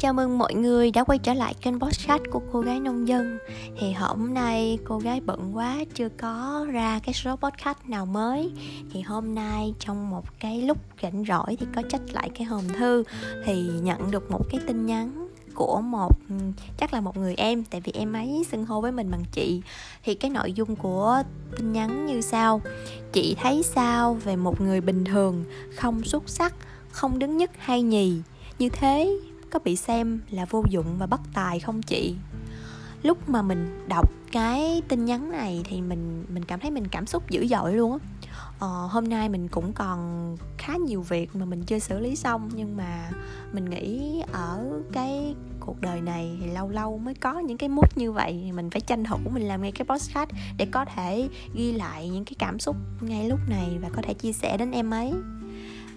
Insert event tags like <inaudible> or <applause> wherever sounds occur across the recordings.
Chào mừng mọi người đã quay trở lại kênh podcast của cô gái nông dân. Thì hôm nay cô gái bận quá, chưa có ra cái số podcast nào mới. Thì hôm nay trong một cái lúc rảnh rỗi thì có trách lại cái hòm thư, Thì nhận được một cái tin nhắn của một, chắc là một người em, tại vì em ấy xưng hô với mình bằng chị. Thì cái nội dung của tin nhắn như sau. Chị thấy sao về một người bình thường, không xuất sắc, không đứng nhất hay nhì? Như thế có bị xem là vô dụng và bất tài không chị? Lúc mà mình đọc cái tin nhắn này thì mình mình cảm thấy mình cảm xúc dữ dội luôn á. Ờ, hôm nay mình cũng còn khá nhiều việc mà mình chưa xử lý xong nhưng mà mình nghĩ ở cái cuộc đời này thì lâu lâu mới có những cái mút như vậy. Thì mình phải tranh thủ mình làm ngay cái podcast để có thể ghi lại những cái cảm xúc ngay lúc này và có thể chia sẻ đến em ấy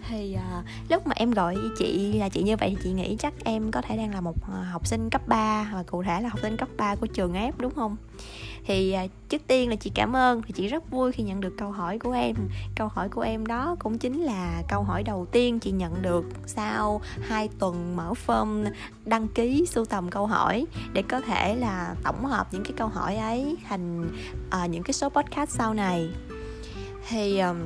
thì uh, lúc mà em gọi chị là chị như vậy thì chị nghĩ chắc em có thể đang là một uh, học sinh cấp 3 và cụ thể là học sinh cấp 3 của trường ép đúng không? Thì uh, trước tiên là chị cảm ơn thì chị rất vui khi nhận được câu hỏi của em. Câu hỏi của em đó cũng chính là câu hỏi đầu tiên chị nhận được sau hai tuần mở form đăng ký sưu tầm câu hỏi. Để có thể là tổng hợp những cái câu hỏi ấy thành uh, những cái số podcast sau này. Thì uh,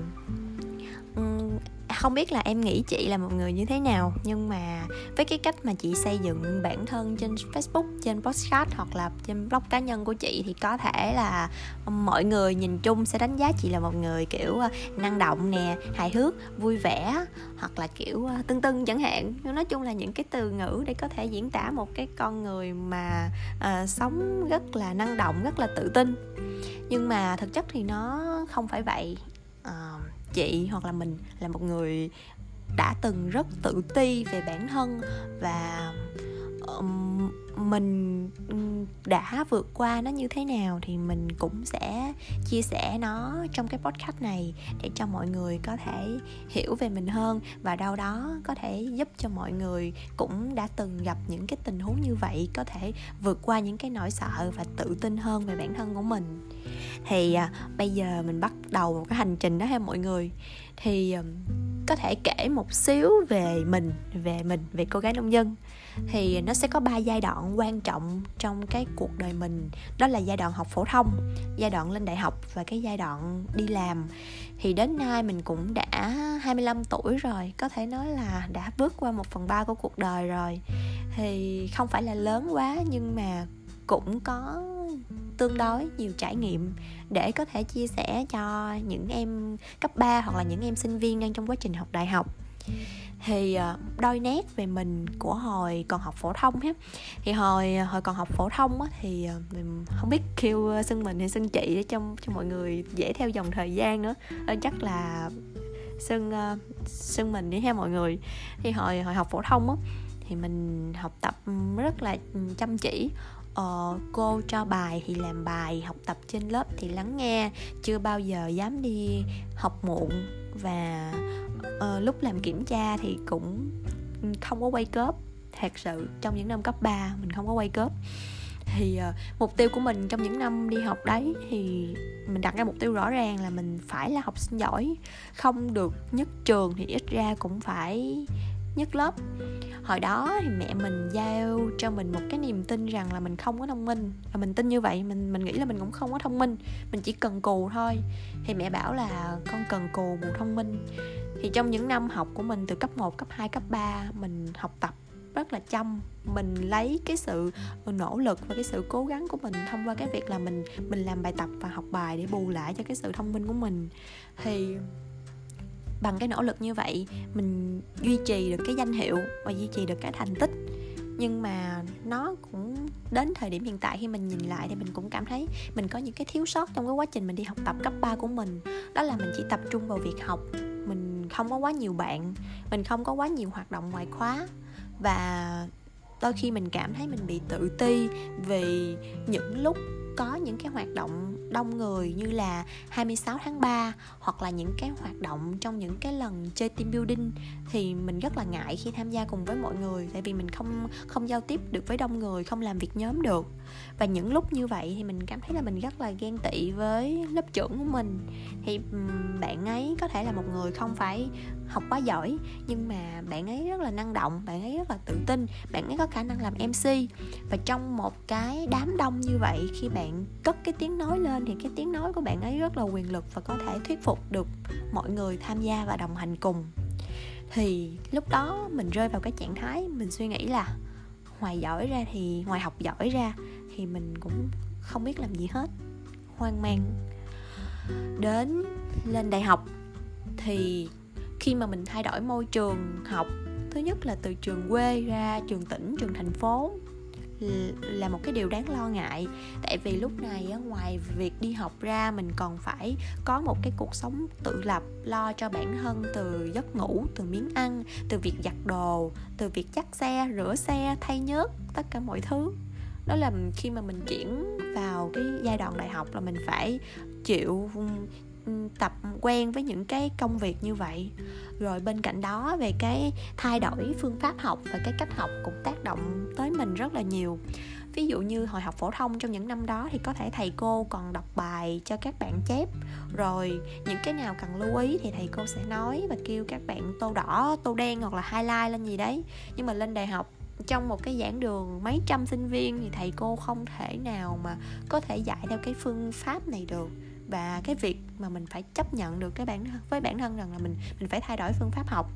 không biết là em nghĩ chị là một người như thế nào nhưng mà với cái cách mà chị xây dựng bản thân trên facebook trên podcast hoặc là trên blog cá nhân của chị thì có thể là mọi người nhìn chung sẽ đánh giá chị là một người kiểu ờ, năng động nè hài hước vui vẻ hoặc là kiểu ờ, tưng tưng chẳng hạn. Nói chung là những cái từ ngữ để có thể diễn tả một cái con người mà uh, sống rất là năng động rất là tự tin. Nhưng mà thực chất thì nó không phải vậy. Uh, chị hoặc là mình là một người đã từng rất tự ti về bản thân và um, mình đã vượt qua nó như thế nào thì mình cũng sẽ chia sẻ nó trong cái podcast này để cho mọi người có thể hiểu về mình hơn và đâu đó có thể giúp cho mọi người cũng đã từng gặp những cái tình huống như vậy có thể vượt qua những cái nỗi sợ và tự tin hơn về bản thân của mình thì à, bây giờ mình bắt đầu một cái hành trình đó ha mọi người. Thì à, có thể kể một xíu về mình về mình về cô gái nông dân. Thì nó sẽ có ba giai đoạn quan trọng trong cái cuộc đời mình. Đó là giai đoạn học phổ thông giai đoạn lên đại học và cái giai đoạn đi làm. Thì đến nay mình cũng đã 25 tuổi rồi có thể nói là đã bước qua một phần ba của cuộc đời rồi. Thì không phải là lớn quá nhưng mà cũng có tương đối nhiều trải nghiệm để có thể chia sẻ cho những em cấp 3 hoặc là những em sinh viên đang trong quá trình học đại học. Thì ờ, đôi nét về mình của hồi còn học phổ thông ha thì hồi ờ, hồi còn học phổ thông á, thì ờ, mình không biết kêu xưng mình hay xưng chị để cho cho mọi người dễ theo dòng thời gian nữa. Chắc là xưng xưng mình đi ha mọi người. Thì hồi hồi học phổ thông á thì mình học tập rất là chăm chỉ uh, cô cho bài thì làm bài học tập trên lớp thì lắng nghe chưa bao giờ dám đi học muộn. Và uh, lúc làm kiểm tra thì cũng không có quay cớp. Thật sự trong những năm cấp 3 mình không có quay cớp. Thì uh, mục tiêu của mình trong những năm đi học đấy thì mình đặt ra mục tiêu rõ ràng là mình phải là học sinh giỏi. Không được nhất trường thì ít ra cũng phải nhất lớp. Hồi đó thì mẹ mình giao cho mình một cái niềm tin rằng là mình không có thông minh. Và mình tin như vậy mình mình nghĩ là mình cũng không có thông minh mình chỉ cần cù thôi. Thì mẹ bảo là con cần cù bù thông minh. Thì trong những năm học của mình từ cấp 1, cấp 2, cấp 3 mình học tập rất là chăm. Mình lấy cái sự nỗ lực và cái sự cố gắng của mình thông qua cái việc là mình mình làm bài tập và học bài để bù lại cho cái sự thông minh của mình. Thì bằng cái nỗ lực như vậy, mình duy trì được cái danh hiệu và duy trì được cái thành tích. Nhưng mà nó cũng đến thời điểm hiện tại khi mình nhìn lại thì mình cũng cảm thấy mình có những cái thiếu sót trong cái quá trình mình đi học tập cấp 3 của mình. Đó là mình chỉ tập trung vào việc học, mình không có quá nhiều bạn, mình không có quá nhiều hoạt động ngoại khóa. Và đôi khi mình cảm thấy mình bị tự ti vì những lúc có những cái hoạt động đông người như là 26 tháng 3 hoặc là những cái hoạt động trong những cái lần chơi team building thì mình rất là ngại khi tham gia cùng với mọi người, tại vì mình không không giao tiếp được với đông người, không làm việc nhóm được. Và những lúc như vậy thì mình cảm thấy là mình rất là ghen tị với lớp trưởng của mình. Thì bạn ấy có thể là một người không phải học quá giỏi, nhưng mà bạn ấy rất là năng động, bạn ấy rất là tự tin, bạn ấy có khả năng làm mc và trong một cái đám đông như vậy, khi bạn cất cái tiếng nói lên thì cái tiếng nói của bạn ấy rất là quyền lực và có thể thuyết phục được mọi người tham gia và đồng hành cùng. Thì lúc đó mình rơi vào cái trạng thái mình suy nghĩ là ngoài giỏi ra thì, ngoài học giỏi ra thì mình cũng không biết làm gì hết. Hoang mang. Đến lên đại học thì khi mà mình thay đổi môi trường học, thứ nhất là từ trường quê ra trường tỉnh, trường thành phố, là một cái điều đáng lo ngại. Tại vì lúc này ngoài việc đi học ra, mình còn phải có một cái cuộc sống tự lập, lo cho bản thân từ giấc ngủ, từ miếng ăn, từ việc giặt đồ, từ việc chắc xe, rửa xe, thay nhớt, tất cả mọi thứ. Đó là khi mà mình chuyển vào cái giai đoạn đại học là mình phải chịu tập quen với những cái công việc như vậy. Rồi bên cạnh đó, về cái thay đổi phương pháp học và cái cách học cũng tác động tới mình rất là nhiều. Ví dụ như hồi học phổ thông trong những năm đó thì có thể thầy cô còn đọc bài cho các bạn chép. Rồi những cái nào cần lưu ý thì thầy cô sẽ nói và kêu các bạn tô đỏ, tô đen hoặc là highlight lên gì đấy. Nhưng mà lên đại học, trong một cái giảng đường mấy trăm sinh viên thì thầy cô không thể nào mà có thể dạy theo cái phương pháp này được và cái việc mà mình phải chấp nhận được cái bản với bản thân rằng là mình mình phải thay đổi phương pháp học.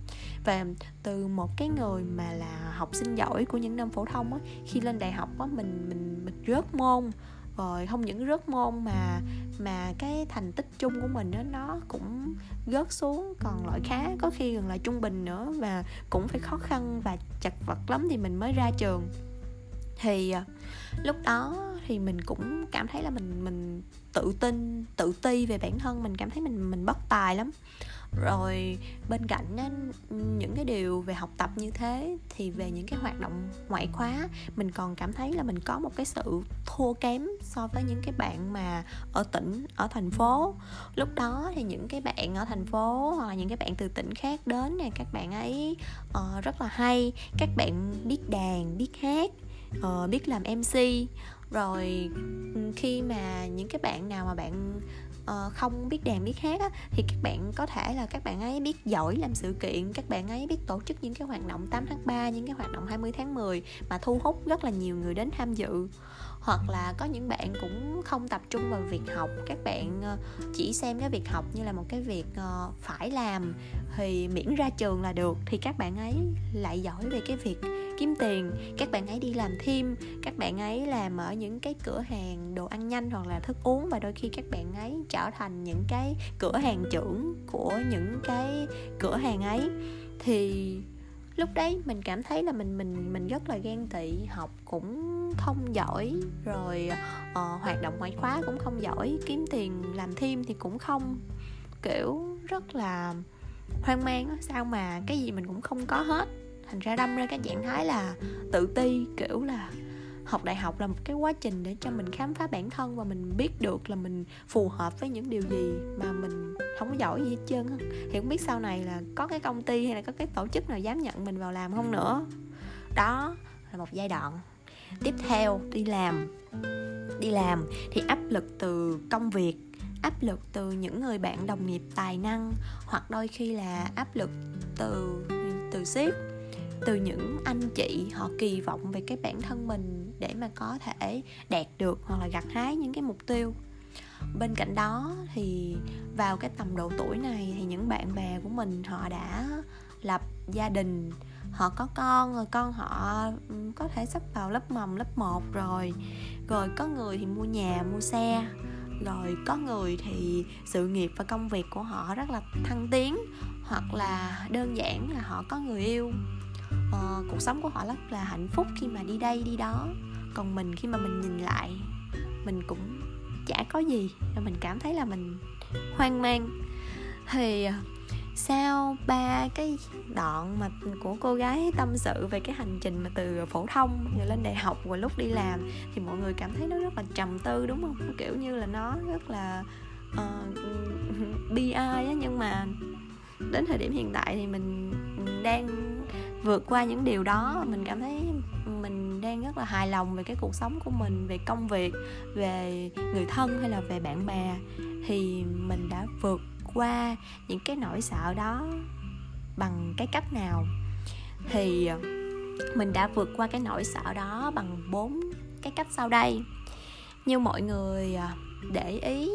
Và từ một cái người mà là học sinh giỏi của những năm phổ thông á, khi lên đại học á, mình mình mình rớt môn. Rồi không những rớt môn mà mà cái thành tích chung của mình đó nó cũng rớt xuống, còn loại khá, có khi gần là trung bình nữa và cũng phải khó khăn và chật vật lắm thì mình mới ra trường. Thì à, lúc đó thì mình cũng cảm thấy là mình mình tự tin tự ti về bản thân. Mình cảm thấy mình mình bất tài lắm. Rồi bên cạnh á, những cái điều về học tập như thế thì về những cái hoạt động ngoại khóa mình còn cảm thấy là mình có một cái sự thua kém so với những cái bạn mà ở tỉnh ở thành phố. Lúc đó thì những cái bạn ở thành phố hoặc là những cái bạn từ tỉnh khác đến này các bạn ấy uh, rất là hay. Các bạn biết đàn biết hát uh, biết làm mc rồi khi mà những cái bạn nào mà bạn uh, không biết đàn biết hát á, thì các bạn có thể là các bạn ấy biết giỏi làm sự kiện các bạn ấy biết tổ chức những cái hoạt động 8 tháng 3 những cái hoạt động 20 tháng 10 mà thu hút rất là nhiều người đến tham dự hoặc là có những bạn cũng không tập trung vào việc học. Các bạn ờ, chỉ xem cái việc học như là một cái việc ờ, phải làm thì miễn ra trường là được. Thì các bạn ấy lại giỏi về cái việc kiếm tiền. Các bạn ấy đi làm thêm. Các bạn ấy làm ở những cái cửa hàng đồ ăn nhanh hoặc là thức uống và đôi khi các bạn ấy trở thành những cái cửa hàng trưởng của những cái cửa hàng ấy. Thì lúc đấy mình cảm thấy là mình mình mình rất là ghen tị học cũng không giỏi rồi uh, hoạt động ngoại khóa cũng không giỏi kiếm tiền làm thêm thì cũng không kiểu rất là hoang mang sao mà cái gì mình cũng không có hết. Thành ra đâm ra cái trạng thái là tự ti kiểu là học đại học là một cái quá trình để cho mình khám phá bản thân và mình biết được là mình phù hợp với những điều gì mà mình không có giỏi gì hết trơn thì không biết sau này là có cái công ty hay là có cái tổ chức nào dám nhận mình vào làm không nữa. Đó là một giai đoạn. Tiếp theo, đi làm. Đi làm thì áp lực từ công việc, áp lực từ những người bạn đồng nghiệp tài năng, hoặc đôi khi là áp lực từ từ sếp, từ những anh chị họ kỳ vọng về cái bản thân mình để mà có thể đạt được hoặc là gặt hái những cái mục tiêu. Bên cạnh đó thì vào cái tầm độ tuổi này thì những bạn bè của mình họ đã lập gia đình họ có con rồi con họ có thể sắp vào lớp mầm lớp 1 rồi. Rồi có người thì mua nhà mua xe. Rồi có người thì sự nghiệp và công việc của họ rất là thăng tiến hoặc là đơn giản là họ có người yêu. Ờ, cuộc sống của họ rất là hạnh phúc khi mà đi đây đi đó còn mình khi mà mình nhìn lại mình cũng chả có gì và mình cảm thấy là mình hoang mang. Thì ờ, sau ba cái đoạn mà của cô gái tâm sự về cái hành trình mà từ phổ thông rồi lên đại học và lúc đi làm thì mọi người cảm thấy nó rất là trầm tư đúng không? Kiểu như là nó rất là uh, <laughs> bi ai á nhưng mà đến thời điểm hiện tại thì mình đang vượt qua những điều đó. Mình cảm thấy mình đang rất là hài lòng về cái cuộc sống của mình, về công việc, về người thân hay là về bạn bè, thì mình đã vượt qua những cái nỗi sợ đó bằng cái cách nào? Thì ờ, mình đã vượt qua cái nỗi sợ đó bằng bốn cái cách sau đây. Như mọi người ờ, để ý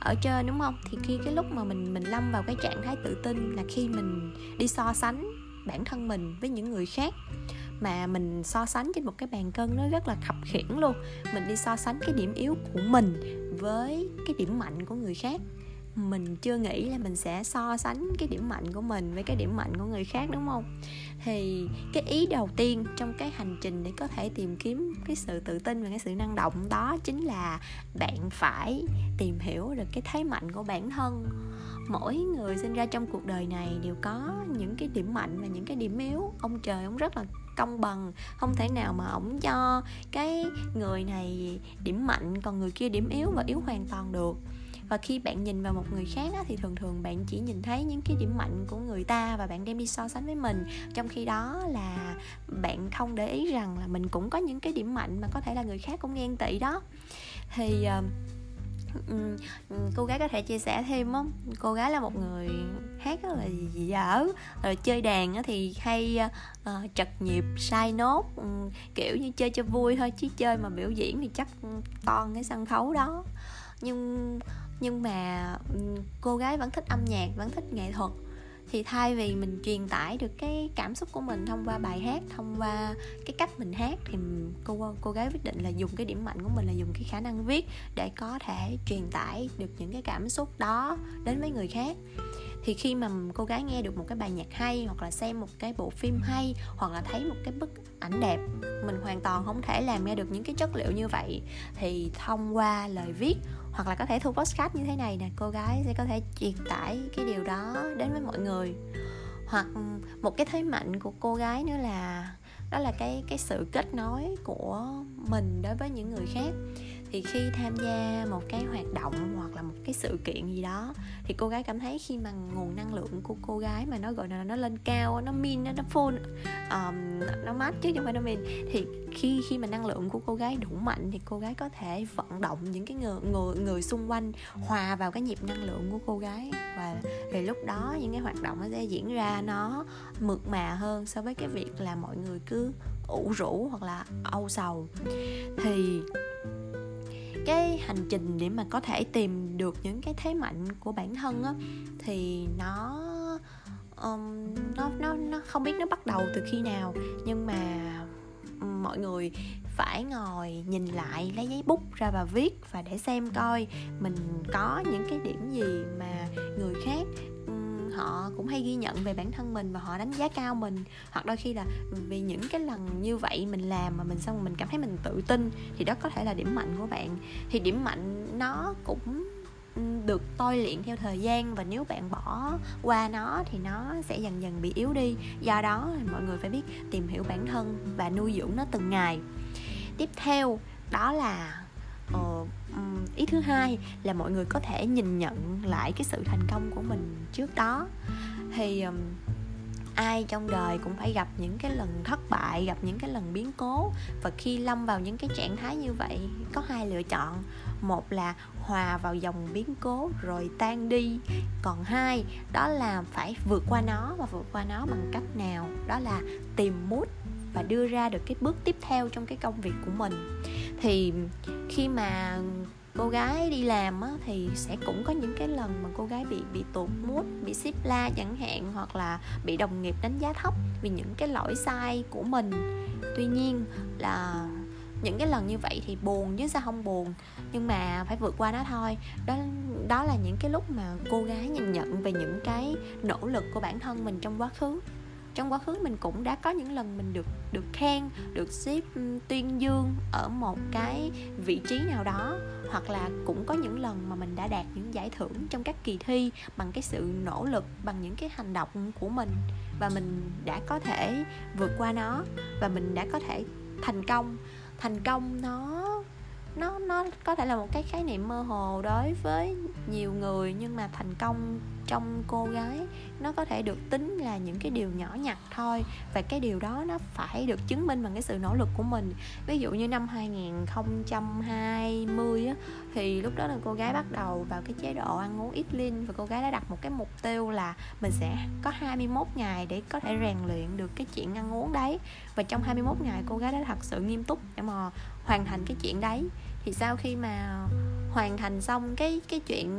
ở trên, đúng không? Thì khi cái lúc mà mình mình lâm vào cái trạng thái tự tin là khi mình đi so sánh bản thân mình với những người khác mà mình so sánh trên một cái bàn cân nó rất là khập khiển luôn. Mình đi so sánh cái điểm yếu của mình với cái điểm mạnh của người khác. Mình chưa nghĩ là mình sẽ so sánh cái điểm mạnh của mình với cái điểm mạnh của người khác, đúng không? Thì cái ý đầu tiên trong cái hành trình để có thể tìm kiếm cái sự tự tin và cái sự năng động đó chính là bạn phải tìm hiểu được cái thế mạnh của bản thân. Mỗi người sinh ra trong cuộc đời này đều có những cái điểm mạnh và những cái điểm yếu. Ông trời ông rất là công bằng không thể nào mà ổng cho cái người này điểm mạnh còn người kia điểm yếu và yếu hoàn toàn được. Và khi bạn nhìn vào một người khác á, thì thường thường bạn chỉ nhìn thấy những cái điểm mạnh của người ta và bạn đem đi so sánh với mình. Trong khi đó là bạn không để ý rằng là mình cũng có những cái điểm mạnh mà có thể là người khác cũng ghen tị đó. Thì uh, Ừ, ừ, cô gái có thể chia sẻ thêm không? Cô gái là một người hát rất là dở. Rồi chơi đàn thì hay uh, trật nhịp sai nốt um, kiểu như chơi cho vui thôi chứ chơi mà biểu diễn thì chắc toàn cái sân khấu đó. Nhưng nhưng mà cô gái vẫn thích âm nhạc vẫn thích nghệ thuật thì thay vì mình truyền tải được cái cảm xúc của mình thông qua bài hát, thông qua cái cách mình hát, thì cô cô gái quyết định là dùng cái điểm mạnh của mình là dùng cái khả năng viết để có thể truyền tải được những cái cảm xúc đó đến với người khác thì khi mà cô gái nghe được một cái bài nhạc hay hoặc là xem một cái bộ phim hay hoặc là thấy một cái bức ảnh đẹp mình hoàn toàn không thể làm ra được những cái chất liệu như vậy. Thì thông qua lời viết hoặc là có thể thu postcard như thế này nè cô gái sẽ có thể truyền tải cái điều đó đến với mọi người. Hoặc một cái thế mạnh của cô gái nữa là đó là cái cái sự kết nối của mình đối với những người khác thì khi tham gia một cái hoạt động hoặc là một cái sự kiện gì đó thì cô gái cảm thấy khi mà nguồn năng lượng của cô gái mà nó gọi là nó lên cao nó min nó full um, nó mát chứ không phải nó min thì khi khi mà năng lượng của cô gái đủ mạnh thì cô gái có thể vận động những cái người người người xung quanh hòa vào cái nhịp năng lượng của cô gái. Và thì lúc đó những cái hoạt động nó sẽ diễn ra nó mượt mà hơn so với cái việc là mọi người cứ ủ rũ hoặc là âu sầu. Thì cái hành trình để mà có thể tìm được những cái thế mạnh của bản thân á thì nó um, nó nó nó không biết nó bắt đầu từ khi nào. Nhưng mà mọi người phải ngồi nhìn lại lấy giấy bút ra và viết và để xem coi mình có những cái điểm gì mà người khác họ cũng hay ghi nhận về bản thân mình và họ đánh giá cao mình. Hoặc đôi khi là vì những cái lần như vậy mình làm mà mình xong mình cảm thấy mình tự tin, thì đó có thể là điểm mạnh của bạn. Thì điểm mạnh nó cũng được tôi luyện theo thời gian và nếu bạn bỏ qua nó thì nó sẽ dần dần bị yếu đi. Do đó mọi người phải biết tìm hiểu bản thân và nuôi dưỡng nó từng ngày. Tiếp theo, đó là Ờ, ý thứ hai là mọi người có thể nhìn nhận lại cái sự thành công của mình trước đó. Thì um, ai trong đời cũng phải gặp những cái lần thất bại gặp những cái lần biến cố. Và khi lâm vào những cái trạng thái như vậy có hai lựa chọn. Một là hòa vào dòng biến cố rồi tan đi. Còn hai đó là phải vượt qua nó và vượt qua nó bằng cách nào? Đó là tìm mút và đưa ra được cái bước tiếp theo trong cái công việc của mình thì khi mà cô gái đi làm á, thì sẽ cũng có những cái lần mà cô gái bị bị tụt mút bị xếp la chẳng hạn hoặc là bị đồng nghiệp đánh giá thấp vì những cái lỗi sai của mình. Tuy nhiên là những cái lần như vậy thì buồn chứ sao không buồn. Nhưng mà phải vượt qua nó thôi. Đó đó là những cái lúc mà cô gái nhìn nhận về những cái nỗ lực của bản thân mình trong quá khứ trong quá khứ mình cũng đã có những lần mình được được khen, được xếp ừ, tuyên dương ở một cái vị trí nào đó. Hoặc là cũng có những lần mà mình đã đạt những giải thưởng trong các kỳ thi bằng cái sự nỗ lực, bằng những cái hành động của mình. Và mình đã có thể vượt qua nó, và mình đã có thể thành công. Thành công nó nó nó có thể là một cái khái niệm mơ hồ đối với nhiều người, nhưng mà thành công trong cô gái nó có thể được tính là những cái điều nhỏ nhặt thôi. Và cái điều đó nó phải được chứng minh bằng cái sự nỗ lực của mình. Ví dụ như năm 2020 á, thì lúc đó là cô gái bắt đầu vào cái chế độ ăn uống ít linh và cô gái đã đặt một cái mục tiêu là mình sẽ có 21 ngày để có thể rèn luyện được cái chuyện ăn uống đấy. Và trong 21 ngày cô gái đã thật sự nghiêm túc để mà hoàn thành cái chuyện đấy thì sau khi mà hoàn thành xong cái cái chuyện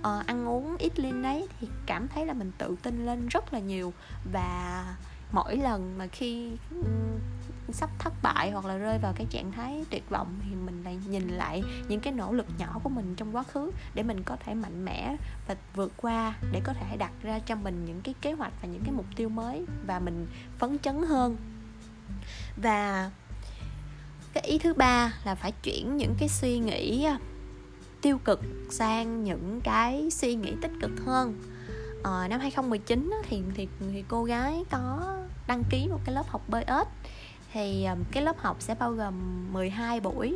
uh, ăn uống ít lên đấy thì cảm thấy là mình tự tin lên rất là nhiều. Và mỗi lần mà khi um, sắp thất bại hoặc là rơi vào cái trạng thái tuyệt vọng thì mình lại nhìn lại những cái nỗ lực nhỏ của mình trong quá khứ để mình có thể mạnh mẽ và vượt qua để có thể đặt ra cho mình những cái kế hoạch và những cái mục tiêu mới và mình phấn chấn hơn. Và cái ý thứ ba là phải chuyển những cái suy nghĩ à, tiêu cực sang những cái suy nghĩ tích cực hơn. Ờ, năm 2019 thì thì thì cô gái có đăng ký một cái lớp học bơi ếch. Thì à, cái lớp học sẽ bao gồm 12 buổi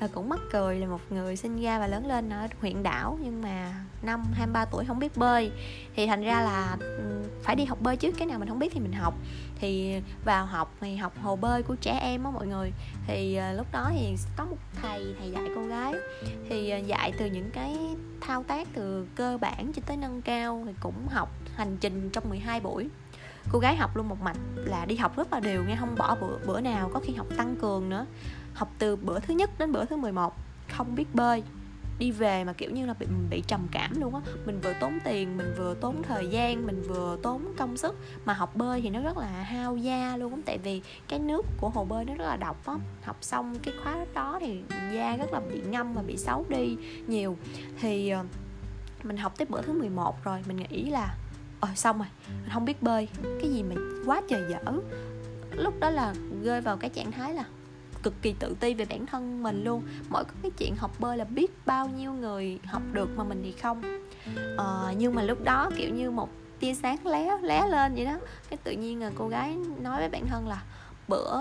là cũng mắc cười là một người sinh ra và lớn lên ở huyện đảo, nhưng mà năm 23 tuổi không biết bơi. Thì thành ra là ừ, phải đi học bơi trước, cái nào mình không biết thì mình học. Thì vào học thì học hồ bơi của trẻ em á mọi người. Thì ờ, lúc đó thì có một thầy thầy dạy cô gái. Thì ờ, dạy từ những cái thao tác từ cơ bản cho tới nâng cao, thì cũng học hành trình trong 12 buổi. Cô gái học luôn một mạch là đi học rất là đều nghe, không bỏ bữa bữa nào có khi học tăng cường nữa học từ bữa thứ nhất đến bữa thứ 11 không biết bơi. Đi về mà, kiểu như là, bị bị trầm cảm luôn á. Mình vừa tốn tiền, mình vừa tốn thời gian, mình vừa tốn công sức. Mà học bơi thì nó rất là hao da luôn á. Tại vì cái nước của hồ bơi nó rất là độc á. Học xong cái khóa đó thì da rất là bị ngâm và bị xấu đi nhiều. Thì ờ, mình học tới bữa thứ 11 rồi, mình nghĩ là ờ xong rồi, mình không biết bơi. Cái gì mà quá trời dở. Lúc đó là rơi vào cái trạng thái là cực kỳ tự ti về bản thân mình luôn. Mỗi cái chuyện học bơi là biết bao nhiêu người học được mà mình thì không. Ờ, nhưng mà lúc đó kiểu như một tia sáng lé lé lên vậy đó. Cái tự nhiên là cô gái nói với bản thân là bữa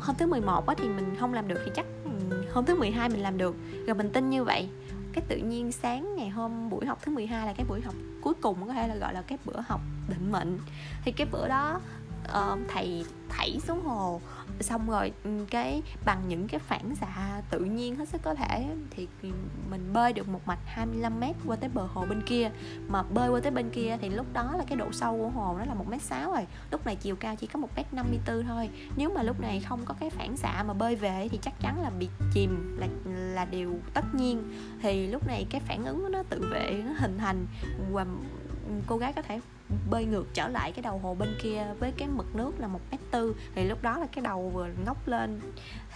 hôm thứ 11 á thì mình không làm được thì chắc hôm thứ 12 mình làm được. Rồi mình tin như vậy. Cái tự nhiên sáng ngày hôm buổi học thứ 12 là cái buổi học cuối cùng có thể là gọi là cái bữa học định mệnh. Thì cái bữa đó uh, thầy thảy xuống hồ. Xong rồi cái bằng những cái phản xạ tự nhiên hết sức có thể thì mình bơi được một mạch 25 mét qua tới bờ hồ bên kia. Mà bơi qua tới bên kia thì lúc đó là cái độ sâu của hồ nó là một mét sáu rồi. Lúc này chiều cao chỉ có một mét năm mươi bốn thôi. Nếu mà lúc này không có cái phản xạ mà bơi về thì chắc chắn là bị chìm là là điều tất nhiên. Thì lúc này cái phản ứng nó tự vệ nó hình thành. Và cô gái có thể bơi ngược trở lại cái đầu hồ bên kia với cái mực nước là một mét tư. Thì lúc đó là cái đầu vừa ngóc lên.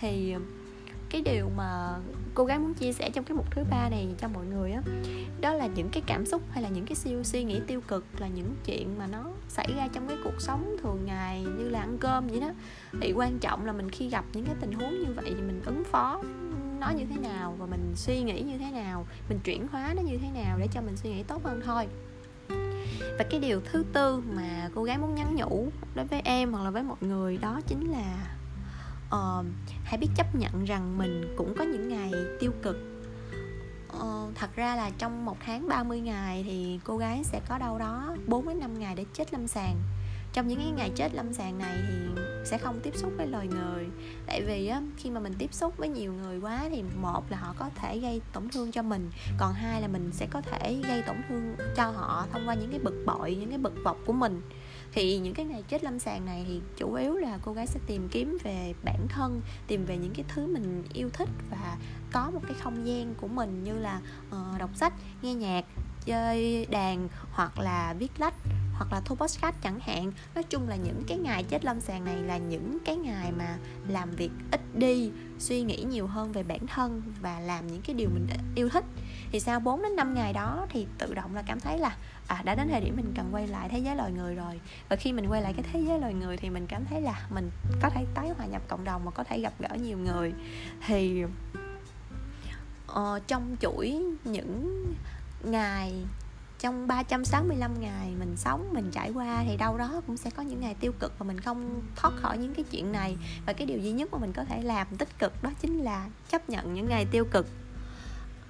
Thì ờ, cái điều mà cô gái muốn chia sẻ trong cái mục thứ ba này cho mọi người á đó, đó là những cái cảm xúc hay là những cái siêu suy nghĩ tiêu cực là những chuyện mà nó xảy ra trong cái cuộc sống thường ngày như là ăn cơm vậy đó. Thì quan trọng là mình khi gặp những cái tình huống như vậy thì mình ứng phó nó như thế nào và mình suy nghĩ như thế nào mình chuyển hóa nó như thế nào để cho mình suy nghĩ tốt hơn thôi và cái điều thứ tư mà cô gái muốn nhắn nhủ đối với em hoặc là với mọi người đó chính là uh, hãy biết chấp nhận rằng mình cũng có những ngày tiêu cực. Uh, thật ra là trong một tháng 30 ngày thì cô gái sẽ có đâu đó 4 đến 5 ngày để chết lâm sàng trong những cái ngày chết lâm sàng này thì sẽ không tiếp xúc với lời người. Tại vì á, khi mà mình tiếp xúc với nhiều người quá thì một là họ có thể gây tổn thương cho mình còn hai là mình sẽ có thể gây tổn thương cho họ thông qua những cái bực bội những cái bực bọc của mình. Thì những cái ngày chết lâm sàng này thì chủ yếu là cô gái sẽ tìm kiếm về bản thân tìm về những cái thứ mình yêu thích và có một cái không gian của mình như là uh, đọc sách nghe nhạc chơi đàn hoặc là viết lách hoặc là thu podcast chẳng hạn. Nói chung là những cái ngày chết lâm sàng này là những cái ngày mà làm việc ít đi suy nghĩ nhiều hơn về bản thân và làm những cái điều mình yêu thích. Thì sau 4 đến 5 ngày đó thì tự động là cảm thấy là à đã đến thời điểm mình cần quay lại thế giới loài người rồi. Và khi mình quay lại cái thế giới loài người thì mình cảm thấy là mình có thể tái hòa nhập cộng đồng mà có thể gặp gỡ nhiều người. Thì uh, trong chuỗi những ngày trong 365 ngày mình sống mình trải qua thì đâu đó cũng sẽ có những ngày tiêu cực và mình không thoát khỏi những cái chuyện này. Và cái điều duy nhất mà mình có thể làm tích cực đó chính là chấp nhận những ngày tiêu cực.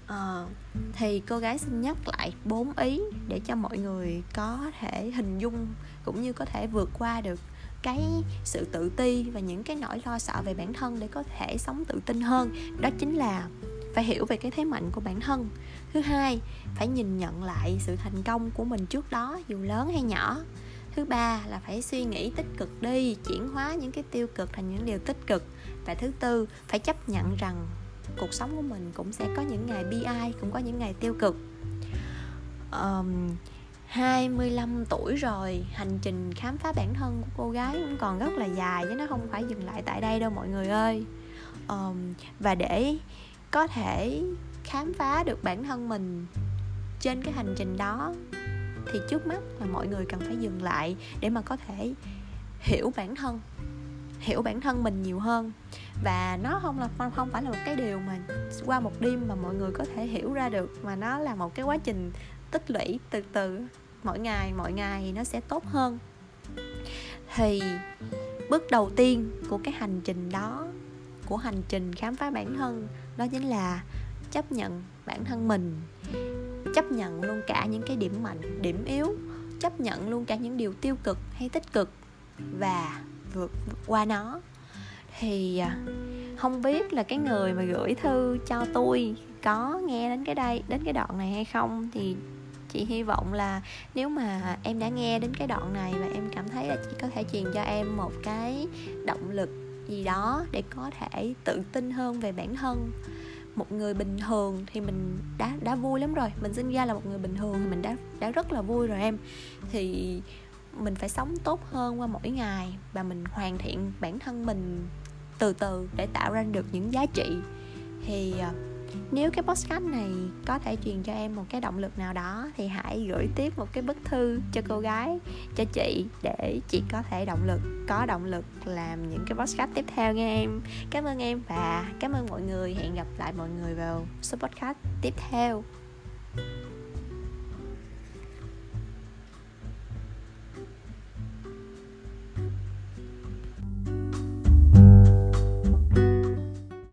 À, thì cô gái xin nhắc lại bốn ý để cho mọi người có thể hình dung cũng như có thể vượt qua được cái sự tự ti và những cái nỗi lo sợ về bản thân để có thể sống tự tin hơn. Đó chính là phải hiểu về cái thế mạnh của bản thân thứ hai phải nhìn nhận lại sự thành công của mình trước đó dù lớn hay nhỏ. Thứ ba là phải suy nghĩ tích cực đi chuyển hóa những cái tiêu cực thành những điều tích cực. Và thứ tư phải chấp nhận rằng cuộc sống của mình cũng sẽ có những ngày bi ai cũng có những ngày tiêu cực. Um, 25 tuổi rồi hành trình khám phá bản thân của cô gái cũng còn rất là dài chứ nó không phải dừng lại tại đây đâu mọi người ơi. Um, và để có thể khám phá được bản thân mình trên cái hành trình đó, thì trước mắt là mọi người cần phải dừng lại để mà có thể hiểu bản thân, hiểu bản thân mình nhiều hơn. Và nó không là, không phải là một cái điều mà qua một đêm mà mọi người có thể hiểu ra được, mà nó là một cái quá trình tích lũy từ từ. Mỗi ngày mỗi ngày nó sẽ tốt hơn. Thì bước đầu tiên của cái hành trình đó, của hành trình khám phá bản thân, đó chính là chấp nhận bản thân mình, chấp nhận luôn cả những cái điểm mạnh, điểm yếu, chấp nhận luôn cả những điều tiêu cực hay tích cực và vượt qua nó. Thì à, không biết là cái người mà gửi thư cho tôi có nghe đến cái đây, đến cái đoạn này hay không? Thì chị hy vọng là nếu mà em đã nghe đến cái đoạn này và em cảm thấy là chị có thể truyền cho em một cái động lực gì đó để có thể tự tin hơn về bản thân một người bình thường thì mình đã đã vui lắm rồi. Mình sinh ra là một người bình thường thì mình đã đã rất là vui rồi em. Thì mình phải sống tốt hơn qua mỗi ngày và mình hoàn thiện bản thân mình từ từ để tạo ra được những giá trị. Thì uh, nếu cái podcast này có thể truyền cho em một cái động lực nào đó, thì hãy gửi tiếp một cái bức thư cho cô gái, cho chị để chị có thể động lực, có động lực làm những cái podcast tiếp theo nha em. Cảm ơn em và cảm ơn mọi người. Hẹn gặp lại mọi người vào số podcast tiếp theo.